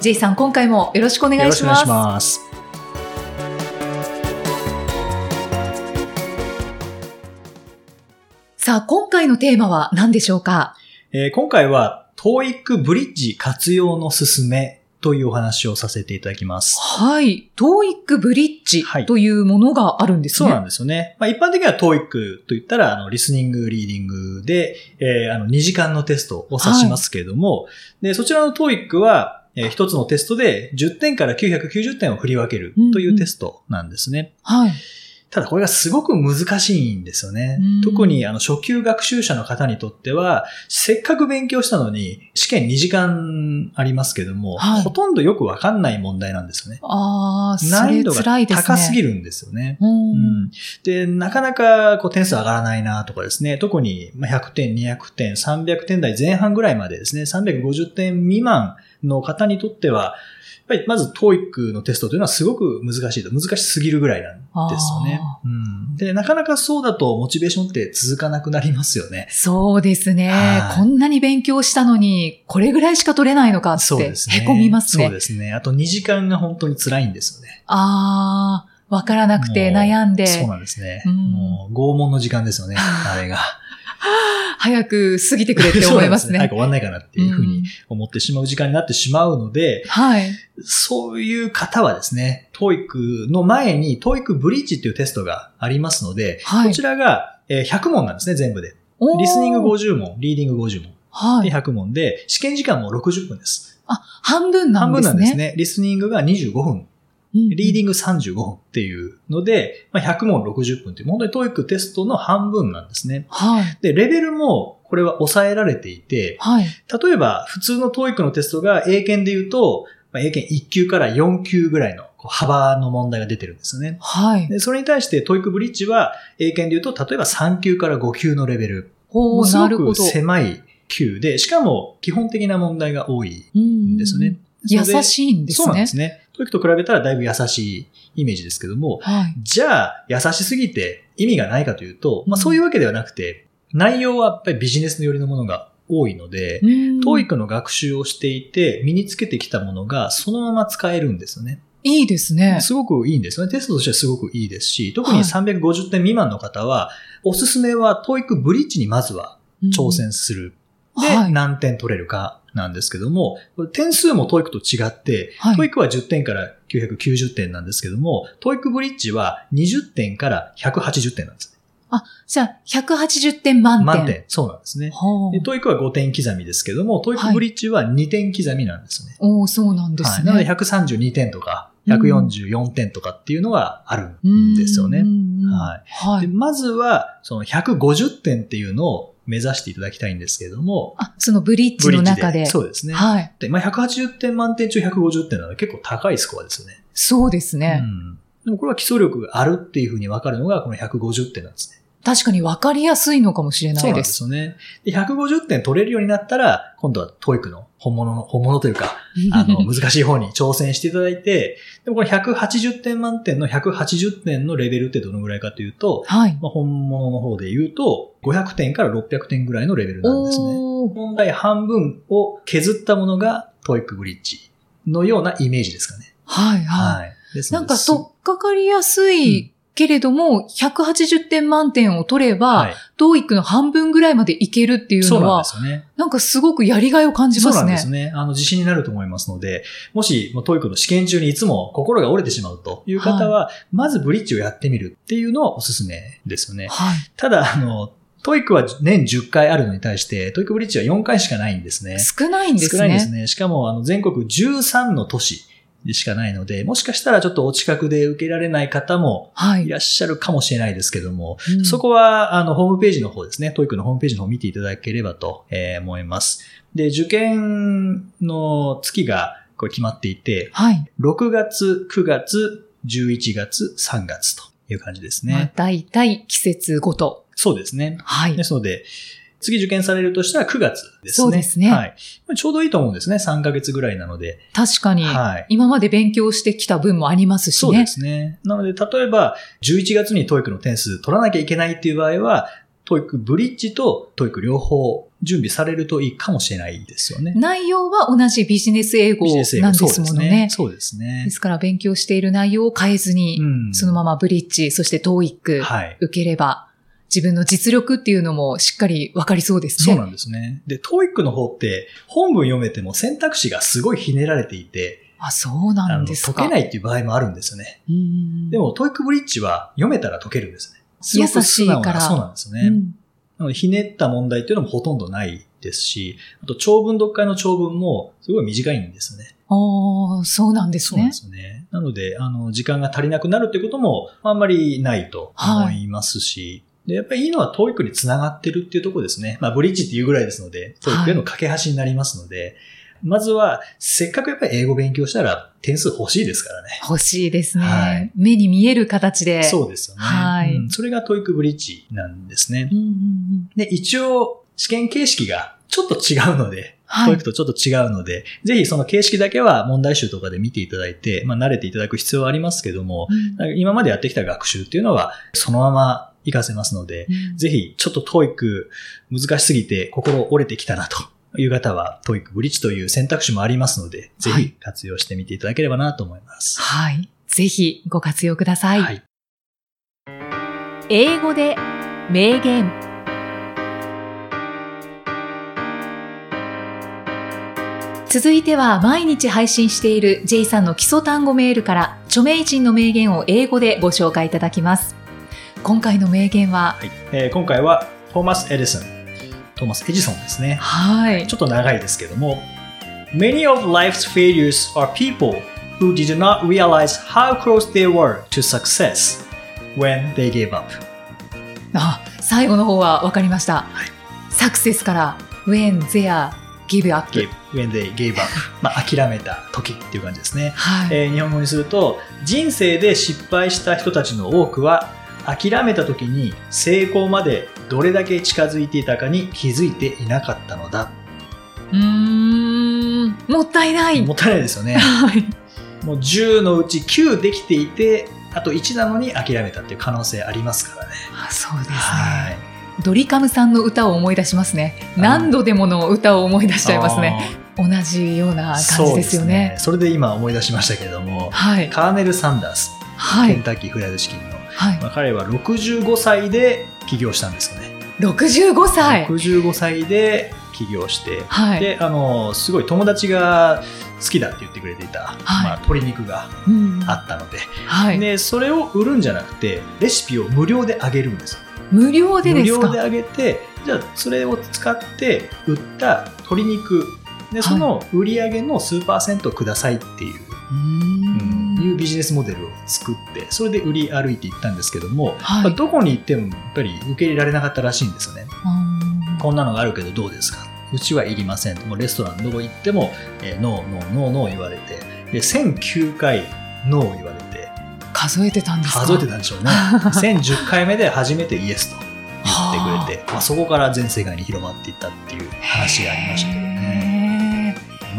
J さん今回もよろしくお願いしますよろしくお願いします。さあ今回のテーマは何でしょうか？えー今回は TOEIC ブリッジ活用のすすめというお話をさせていただきます。はい。TOEIC ブリッジはいというものがあるんですね。そうなんですよね。まあ、一般的には TOEIC と言ったら、あの、リスニング、リーディングで、えーあの、2時間のテストを指しますけれども、で、そちらの TOEIC は、えー一つのテストで10点から990点を振り分けるというテストなんですね。はい。ただこれがすごく難しいんですよねうん。特にあの初級学習者の方にとっては、せっかく勉強したのに、試験2時間ありますけども、はいほとんどよくわかんない問題なんですよね。ああ、難易度が。高すぎる。るんですよね。う。うんんで、なかなかこう点数上がらないなとかですね、特にまあ100点、200点、300点台前半ぐらいまでですね、350点未満の方にとっては、やっぱりまず TOEIC のテストというのはすごく難しいと、難しすぎるぐらいなんですよねあ。うん、で、なかなかそうだとモチベーションって続かなくなりますよね。そうですねは。いこんなに勉強したのに、これぐらいしか取れないのかって、そうですね。へこみますね。そうですね。あと2時間が本当に辛いんですよね。ああ、わからなくて悩んで、そうなんですね。うんもう拷問の時間ですよね、あれが。早く過ぎてくれって 思いますね。す早く終わんないかなっていうふうに思ってしまう時間になってしまうので、はい。そういう方はですね、TOEIC の前に TOEIC ブリッジっていうテストがありますので、はいこちらがえー100問なんですね、全部で。リスニング50問、リーディング50問。ではい。100問で、試験時間も60分です。あ、半分な半分んですね。なんですね。リスニングが25分、うん。リーディング35分っていうので、まあ、100問60分っていう、本当に TOEIC テストの半分なんですね。はい。で、レベルもこれは抑えられていて、はい。例えば普通の TOEIC のテストが英検で言うと、まあ、英検1級から4級ぐらいの幅の問題が出てるんですよね。はい。でそれに対して TOEIC ブリッジは英検で言うと、例えば3級から5級のレベル。おーすごくなるほど。狭い級で、しかも基本的な問題が多いうんんですよね。優いしいんですね。そうなんですね。TOEIC と比べたらだいぶ優しいイメージですけども、はい。じゃあ優しすぎて意味がないかというと、まあうんそういうわけではなくて、内容はやっぱりビジネスの寄りのものが多いので、うん TOEIC の学習をしていて身につけてきたものがそのまま使えるんですよね。いいですね。すごくいいんですよね。テストとしてはすごくいいですし、特にはい350点未満の方は、おすすめは TOEIC ブリッジにまずは挑戦する。で、はい何点取れるかなんですけども、点数も TOEIC と違って、はい TOEIC は10点から990点なんですけども、TOEIC ブリッジは20点から180点なんです。あ、じゃあ、180点満点。満点。そうなんですね。はで TOEIC は5点刻みですけども、TOEIC ブリッジは2点刻みなんですね。おーそうなんですはい。ね。なので132点とか、うん144点とかっていうのがあるんですよね。うんはい。ではい。まずは、その150点っていうのを目指していただきたいんですけれども、あ、そのブリッジの中で。そうですね。はい。で、まあ、180点満点中150点なので結構高いスコアですよね。そうですね。うん。でもこれは基礎力があるっていうふうに分かるのがこの150点なんですね。確かに分かりやすいのかもしれなそうなんでいです。すよね。で、150点取れるようになったら、今度は TOEIC の本物の、本物というか、あの、難しい方に挑戦していただいて、でもこれ180点満点の180点のレベルってどのぐらいかというと、はい。まあ、本物の方で言うと、500点から600点ぐらいのレベルなんですね。問題半分を削ったものが TOEIC ブリッジのようなイメージですかね。はい、はい。はい。なんか、とっかかりやすいけれども、180点満点を取れば、はい。TOEIC の半分ぐらいまでいけるっていうそうなんでのは、すよね。なんかすごくやりがいを感じますね。そうなんですね。あの、自信になると思いますので、もし、もう TOEIC の試験中にいつも心が折れてしまうという方は、まずブリッジをやってみるっていうのはおすすめですよね。はい。ただ、あの、TOEIC は年10回あるのに対して、TOEIC ブリッジは4回しかないんですね。少ないんですね。少ないんですね。しかも、あの、全国13の都市でしかないので、もしかしたらちょっとお近くで受けられない方もはいい。らっしゃるかもしれないですけども、うんそこは、あの、ホームページの方ですね、 TOEIC のホームページの方を見ていただければと、えー思います。で、受験の月がこれ決まっていて、はい。6月、9月、11月、3月という感じですまあね。大体季節ごと。そうですね。はいで。すので、次受験されるとしたら9月ですね。そうですねはい。ちょうどいいと思うんですね。3ヶ月ぐらいなので。確かに、はい。今まで勉強してきた分もありますしね。そうですね。なので、例えば、11月に TOEIC の点数取らなきゃいけないっていう場合は、TOEIC ブリッジと TOEIC 両方準備されるといいかもしれないですよね。内容は同じビジネス英語なんですものね。そうですね。ですから勉強している内容を変えずに、うんそのままブリッジ、そして TOEIC はい。受ければ、自分の実力っていうのもしっかりわかりそうですね。そうなんですね。で、TOEIC の方って、本文読めても選択肢がすごいひねられていて、あ、そうなんですか。解けないっていう場合もあるんですよね。うんでも、TOEIC ブリッジは読めたら解けるんですね。すごく優しいから素直なそうなんですよね。うんなので、ひねった問題っていうのもほとんどないですし、あと、長文読解の長文もすごい短いんですね。ああ、そうなんですねそうなんで。すね。なので、あの、時間が足りなくなるってこともあんまりないと思いますし、で、やっぱりいいのは TOEIC につながってるっていうところですね。まあ、ブリッジっていうぐらいですので、はい TOEIC への架け橋になりますので、まずは、せっかくやっぱり英語勉強したら点数欲しいですからね。欲しいですね、はい目に見える形で。そうですよね。はいうんそれが TOEIC ブリッジなんですねうん。うんうんで、一応、試験形式がちょっと違うので、はい TOEIC とちょっと違うので、ぜひその形式だけは問題集とかで見ていただいて、まあ慣れていただく必要はありますけども、うん今までやってきた学習っていうのはそのまま活かせますので、うんぜひちょっと TOEIC 難しすぎて心折れてきたなという方は TOEIC ブリッジという選択肢もありますので、ぜはいひ活用してみていただければなと思います。はい。ぜひご活用ください。はい。英語で名言。続いては毎日配信している J さんの基礎単語メールから著名人の名言を英語でご紹介いただきます。今回の名言は、はいえー今回はトーマス・エディソン。トーマス・エジソンですね。はいちょ。っと長いですけども、Many of life's failures are people who did not realize how close they were to success when they gave up. あ、最後の方は分かりました。サクセスから when they are give up。Give, when they gave up. まあ、諦めた時っていう感じですね。はい。えー日本語にすると、人生で失敗した人たちの多くは、諦めた時に成功までどれだけ近づいていたかに気づいていなかったのだ。うーん、もったいない。もったいないですよね。はい。もう10のうち9できていて、あと1なのに諦めたっていう可能性ありますからね。あそうですね。はい。ドリカムさんの歌を思い出しますね。あ何度でもの歌を思い出しちゃいますね。同じような。感じですよね。そうそれで今思い出しましたけれども、はい。カーネル・サンダース、はい。ケンタッキーフライドチキンの、はい。まあ、彼は65歳で起業したんですよね。65歳。65歳で起業して、はい。で、あの、すごい友達が好きだって言ってくれていた、はいまあ、鶏肉がうんあったので、はい。で、それを売るんじゃなくて、レシピを無料であげるんですよ。無料で無料であげて、じゃあそれを使って売った鶏肉、で、その売り上げの数パーセントくださいっていう、うーんいうビジネスモデルを作って、それで売り歩いていったんですけども、はいまあどこに行ってもやっぱり受け入れられなかったらしいんですよね。うんこんなのがあるけどどうですか？うちはいりません。もうレストランどこ行っても、えーノー、ノー、ノー、ノー言われて、で、1009回ノー言われて、数えてたんですか？数えてたんでしょうね。1010回目で初めてイエスと言ってくれて、まあ、そこから全世界に広まっていったっていう話がありましたけどね。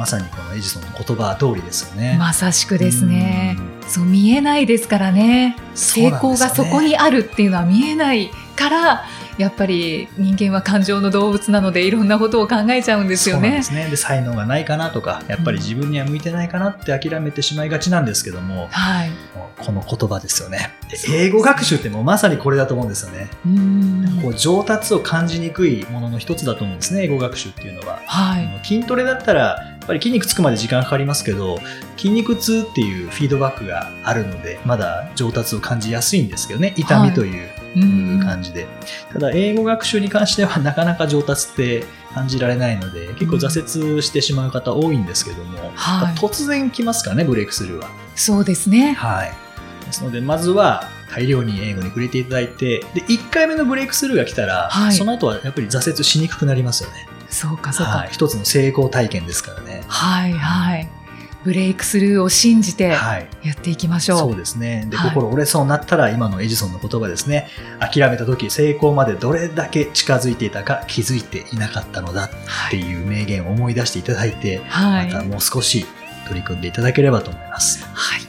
へまさにこのエジソンの言葉通りですよね。ーまさしくですねうん。そう見えないですからね。ね功がそこにあるっていうのは見えないから、やっぱり人間は感情の動物なのでいろんなことを考えちゃうんですよねで。すね。で、才能がないかなとか、やっぱり自分には向いてないかなって諦めてしまいがちなんですけども、はい。もうこの言葉ですよね。で英語学習ってもうまさにこれだと思うんですよね。うこう上達を感じにくいものの一つだと思うんですね、英語学習っていうのは。はい。筋トレだったら、やっぱり筋肉つくまで時間かかりますけど、筋肉痛っていうフィードバックがあるので、まだ上達を感じやすいんですけどね、痛みといううん感じで。ただ、英語学習に関しては なかなか上達って感じられないので、結構挫折してしまう方多いんですけども、はい突然来ますからね、ブレイクスルーは。そうですね。はい。ですので、まずは大量に英語に触れていただいて、で、1回目のブレイクスルーが来たら、はいその後はやっぱり挫折しにくくなりますよね。そうか、そうか。はい。一つの成功体験ですからね。はいはい。ブレイクスルーを信じてはい。やっていきましょう。そうですね。で、はい心折れそうになったら、今のエジソンの言葉ですね。諦めた時、成功までどれだけ近づいていたか気づいていなかったのだっていう名言を思い出していただいて、はい。またもう少し取り組んでいただければと思います。はい。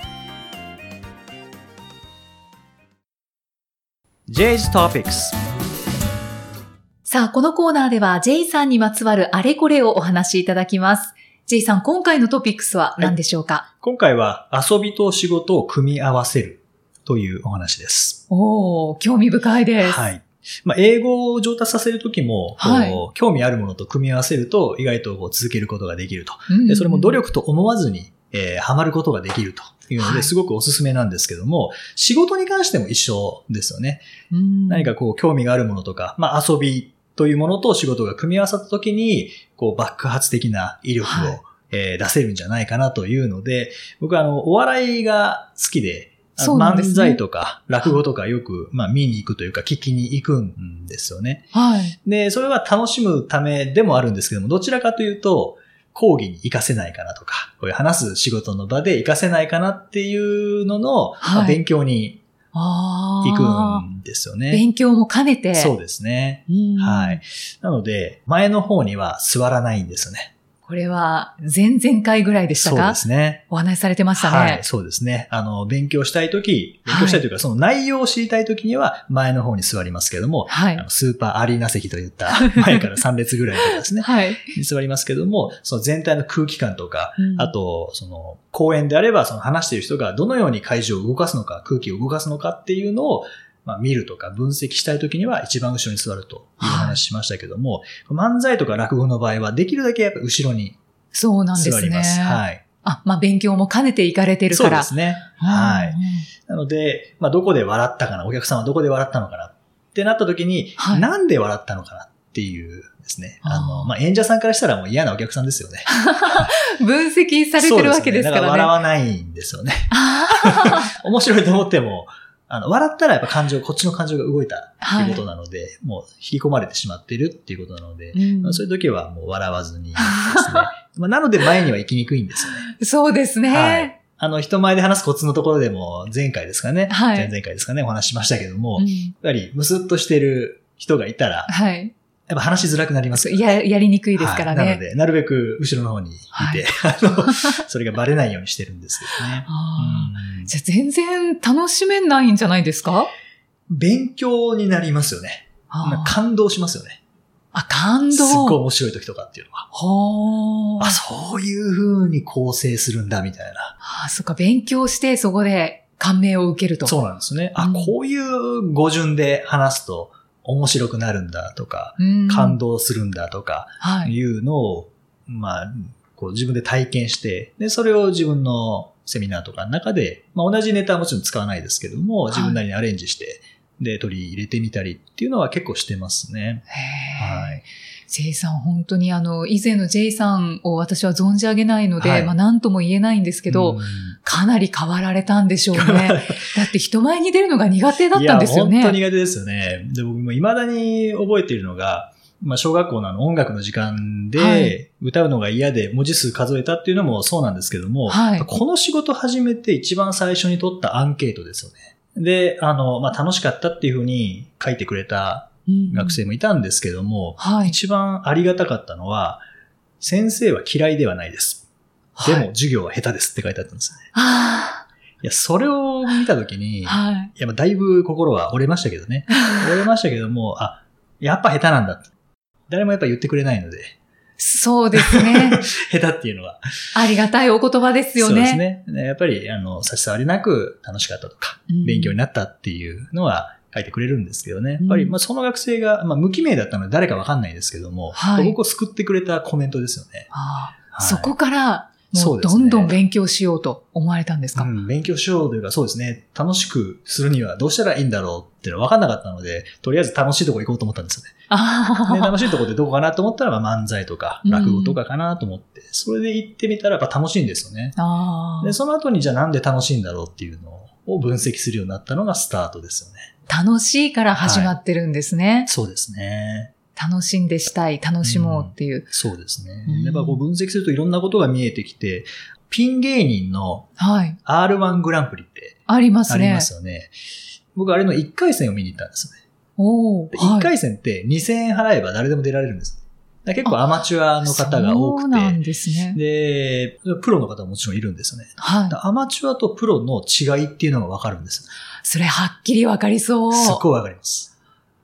J's Topics さあ、このコーナーでは J さんにまつわるあれこれをお話しいただきます。J さん、今回のトピックスは何でしょうか、今回は遊びと仕事を組み合わせるというお話です。おー、興味深いです。はい。まあ、英語を上達させるときも、はい興味あるものと組み合わせると意外とこう続けることができると。うんでそれも努力と思わずに、えーハマることができるというので、はいすごくおすすめなんですけども、仕事に関しても一緒ですよね。うん何かこう興味があるものとか、まあ遊びというものと仕事が組み合わさったときに、こう爆発的な威力を、はいえー出せるんじゃないかなというので、僕はあの、お笑いが好きで、ね漫才とか落語とかよく、まあ見に行くというか聞きに行くんですよね。はい。で、それは楽しむためでもあるんですけども、どちらかというと、講義に活かせないかなとか、こういう話す仕事の場で活かせないかなっていうのの、はいまあ勉強にあ行あ。くんですよね。勉強も兼ねて。そうですね。うんはい。なので、前の方には座らないんですよね。これは、前々回ぐらいでしたか？そうですね。お話しされてましたね。はい、そうですね。あの、勉強したいとき、勉強したいというか、その内容を知りたいときには前の方に座りますけども、はいあのスーパーアリーナ席といった 前から3列ぐらいとかですね、はい。に座りますけども、その全体の空気感とか、うんあと、その、講演であれば、その話している人がどのように会場を動かすのか、空気を動かすのかっていうのを、まあ、見るとか分析したいときには一番後ろに座るというお話しましたけども、漫才とか落語の場合はできるだけやっぱ後ろにそうなんですね。座ります。はい。あ、まあ、勉強も兼ねていかれてるから。そうですね。はい。うんなので、まあ、どこで笑ったかな、お客さんはどこで笑ったのかなってなった時に、はいなんで笑ったのかなっていうですね。ああの、ーまあ、演者さんからしたらもう嫌なお客さんですよね。分析されてるわけですからね。ねだから笑わないんですよね。あ 面白いと思っても、あの、笑ったらやっぱ感情、こっちの感情が動いたってはいいうことなので、もう引き込まれてしまっているっていうことなので、ーうんまあそういう時はもう笑わずにですね。まあ、なので前には行きにくいんですよね。そうですね。はい。あの、人前で話すコツのところでも、前回ですかね。はい前々回ですかね、お話ししましたけども、うんやっぱり、ムスッとしてる人がいたら、はい。やっぱ話しづらくなりますや、やりにくいですからね。はいなので、なるべく後ろの方にいて、はい あの、それがバレないようにしてるんですけどね。じゃあ全然楽しめないんじゃないですか？勉強になりますよね。感動しますよね。あ、感動。すっごい面白い時とかっていうのは。はあ。あ、そういう風に構成するんだ、みたいな。あ、そっか、勉強してそこで感銘を受けると。そうなんですね。あ、うんこういう語順で話すと面白くなるんだとか、うん。感動するんだとか、はい。いうのを、まあ、こう自分で体験して、で、それを自分のセミナーとかの中で、まあ同じネタはもちろん使わないですけども、自分なりにアレンジして、で、取り入れてみたりっていうのは結構してますね。はい。J さん、本当にあの、以前の J さんを私は存じ上げないので、はいまあ何とも言えないんですけど、うんかなり変わられたんでしょうね。だって人前に出るのが苦手だったんですよね。いや、本当苦手ですよね。で、僕も未だに覚えているのが、まあ、小学校のあの音楽の時間はいで、歌うのが嫌で文字数数えたっていうのもそうなんですけども、はいこの仕事始めて一番最初に取ったアンケートですよね。で、あの、まあ、楽しかったっていうふうに書いてくれたうん学生もいたんですけども、はい。一番ありがたかったのは、先生は嫌いではないです。でも、授業は下手ですって書いてあったんですね。あいや、それを見たときに、あ、はい。いや、まあだいぶ心は折れましたけどね。折れましたけども、あ、やっぱ下手なんだ。誰もやっぱ言ってくれないので、そうですね。下手っていうのは。ありがたいお言葉ですよね。そうですね。ねやっぱり、あの、差し障りなく楽しかったとか、うん勉強になったっていうのは書いてくれるんですけどね。うんやっぱり、まあその学生が、まあ無記名だったので誰かわかんないですけども、はい僕を救ってくれたコメントですよね。はいそこから、もそううですねどんどん勉強しようと思われたんですか、うん、勉強しようというか、そうですね。楽しくするにはどうしたらいいんだろうっていうのは分かんなかったので、とりあえず楽しいとこ行こうと思ったんですよね。あで、楽しいとこってどこかなと思ったら、まあ漫才とかうん落語とかかなと思って、それで行ってみたらやっぱ楽しいんですよね。で、その後にじゃあなんで楽しいんだろうっていうのを分析するようになったのがスタートですよね。楽しいから始まってるんですね。そうですね。楽しんでしたい、楽しもうっていう。そうですねうん。やっぱこう分析するといろんなことが見えてきて、ピン芸人のはい。R1 グランプリってありますね。ありますよね。僕あれの1回戦を見に行ったんですよね。おお。で1回戦って2000円払えば誰でも出られるんです。結構アマチュアの方が多くそうなんて、ですね。で、プロの方ももちろんいるんですよね。はい。アマチュアとプロの違いっていうのがわかるんです。それはっきりわかりそう。すっごいわかります。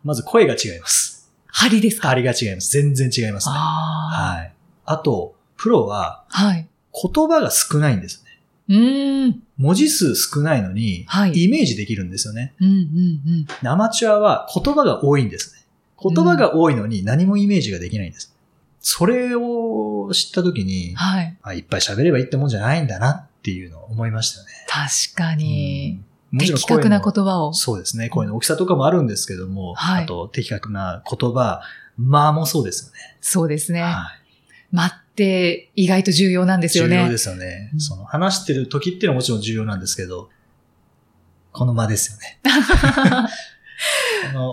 まず声が違います。針ですか？張りが違います。全然違いますね。あはい。あと、プロはあ。はい。言葉が少ないんですね。うーん。文字数少ないのに、はいイメージできるんですよね。うんうんうん。でアマチュアは言葉が多いんですね。言葉が多いのに何もイメージができないんです。それを知ったときに、はい。あ、いっぱい喋ればいいってもんじゃないんだなっていうのを思いましたよね。確かに。うん的確な言葉を。そうですね。声の大きさとかもあるんですけども、はいあと的確な言葉、間もそうですよね。そうですね。はい。待って意外と重要なんですよね。重要ですよね。うんその話してる時っていうのはもちろん重要なんですけど、この間ですよね。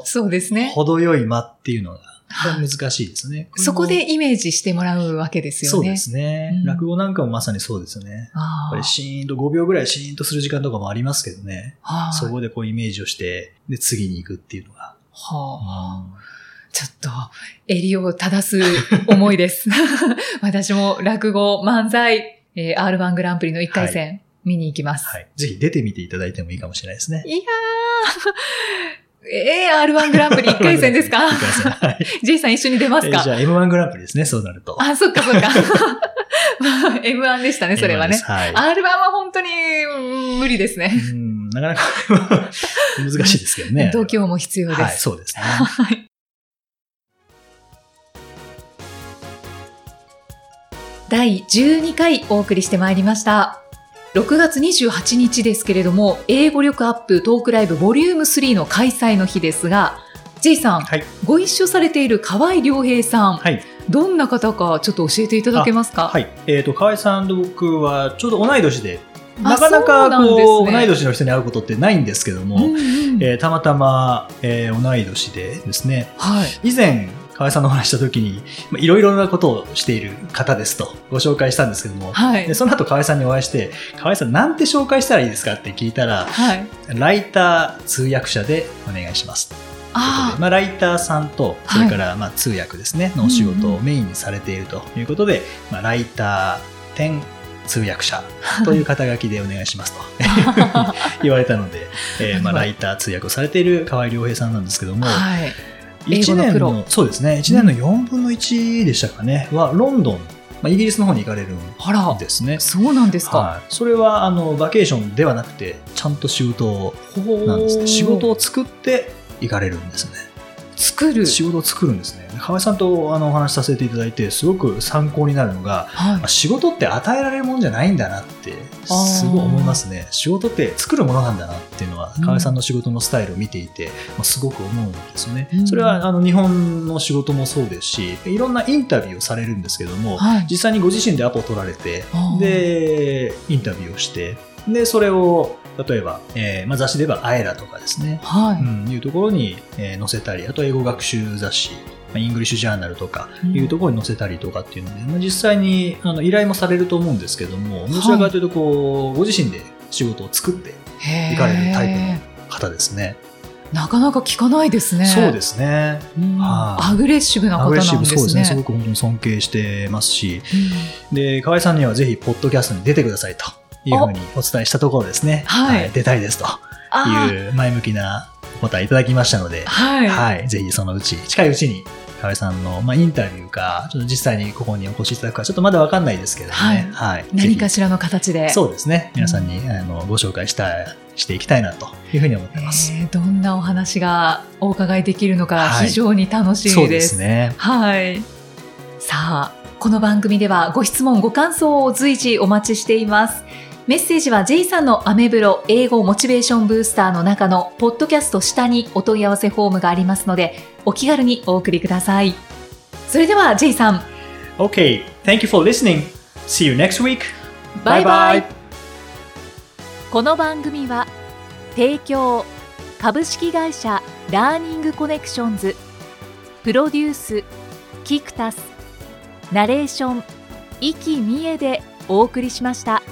そうですね。程よい間っていうのがはい難しいですね。そこでイメージしてもらうわけですよね。そうですね、うん落語なんかもまさにそうですよね。やっあぱりシーンと5秒ぐらいシーンとする時間とかもありますけどね。あ。そこでこうイメージをして、で、次に行くっていうのが。はあ。ちょっと、襟を正す思いです。私も落語、漫才、えー R1 グランプリの1回戦、見に行きます。はい。ぜひ出てみていただいてもいいかもしれないですね。い、やー、えー、R1 グランプリ1回戦ですか？はい。?J さん一緒に出ますか？えーじゃあ M1 グランプリですね、そうなると。あ、そっかそっか。まあ M1 でしたね、それは M1 でねす。はい。R1 は本当にうん無理ですね。うん、なかなか 難しいですけどね。度胸も必要です。はい、そうですね。はい。第12回お送りしてまいりました。6月28日ですけれども、英語力アップトークライブボリューム3の開催の日ですが、J さん、はい。ご一緒されている河合良平さん、はい。どんな方かちょっと教えていただけますか？はい。えっ、と、河合さんと僕はちょうど同い年で、あなかなかこう、ね同い年の人に会うことってないんですけども、うんうんえーたまたま、えー同い年でですね、はい。以前、河合さんのお話した時に、まあいろいろなことをしている方ですとご紹介したんですけども、はいで。その後河合さんにお会いして、河合さんなんて紹介したらいいですかって聞いたら、はい。ライター通訳者でお願いします。ということあでまあ、ライターさんと、それからまあ通訳ですね、のお仕事をメインにされているということで、まあ、ライター兼通訳者 という肩書きでお願いしますとあ。言われたので、えーまあ、ライター通訳をされている河合良平さんなんですけども、はい。英1年語のそうですね、1年の4分の1でしたかね、はロンドン、まあ、イギリスの方に行かれるんですね。そうなんですか。はい、それはあのバケーションではなくて、ちゃんと仕事をなんですね。仕事を作って行かれるんですね。作る。仕事を作るんですね。河合さんとあのお話しさせていただいて、すごく参考になるのが、はいまあ。仕事って与えられるもんじゃないんだなって、すごい思いますね。仕事って作るものなんだなっていうのは、うん河合さんの仕事のスタイルを見ていて、まあ、すごく思うんですよねうん。それはあの日本の仕事もそうですし、いろんなインタビューをされるんですけども、はい。実際にご自身でアポを取られてで、インタビューをして、で、それを、例えば、えーまあ、雑誌で言えば、アエラとかですね、はい。うん、いうところに、えー載せたり、あと英語学習雑誌、まあ English Journal とかいうところに載せたりとかっていうので、まあ、実際にあの依頼もされると思うんですけども、どちらかというとこう、ご自身で仕事を作ってへー行かれるタイプの方ですね。なかなか聞かないですね。そうですね。アグレッシブなア方なんグレッシブ、そうでね。ですすね。すごく本当に尊敬してますし、で、河合さんにはぜひ、ポッドキャストに出てくださいというふうにお伝えしたところですね。はい出たいですとあいう前向きなお答えいただきましたのでー、はい。はい、ぜひそのうち、近いうちに、河合さんの、まあ、インタビューか、ちょっと実際にここにお越しいただくか、ちょっとまだわかんないですけどね。はい。し何かしらの形で。そうですね。皆さんに、あのご紹介したい、していきたいなというふうに思ってます。えーどんなお話がお伺いできるのかはい非常に楽しみです。そうですね。はい。さあ、この番組ではご質問、ご感想を随時お待ちしています。メッセージは J さんのアメブロ英語モチベーションブースターの中のポッドキャスト下にお問い合わせフォームがありますので、お気軽にお送りください。それでは J さん、Okay, thank you for listening. See you next week. Bye bye. この番組は提供株式会社ラーニングコネクションズプロデュースキクタスナレーション生きみえでお送りしました。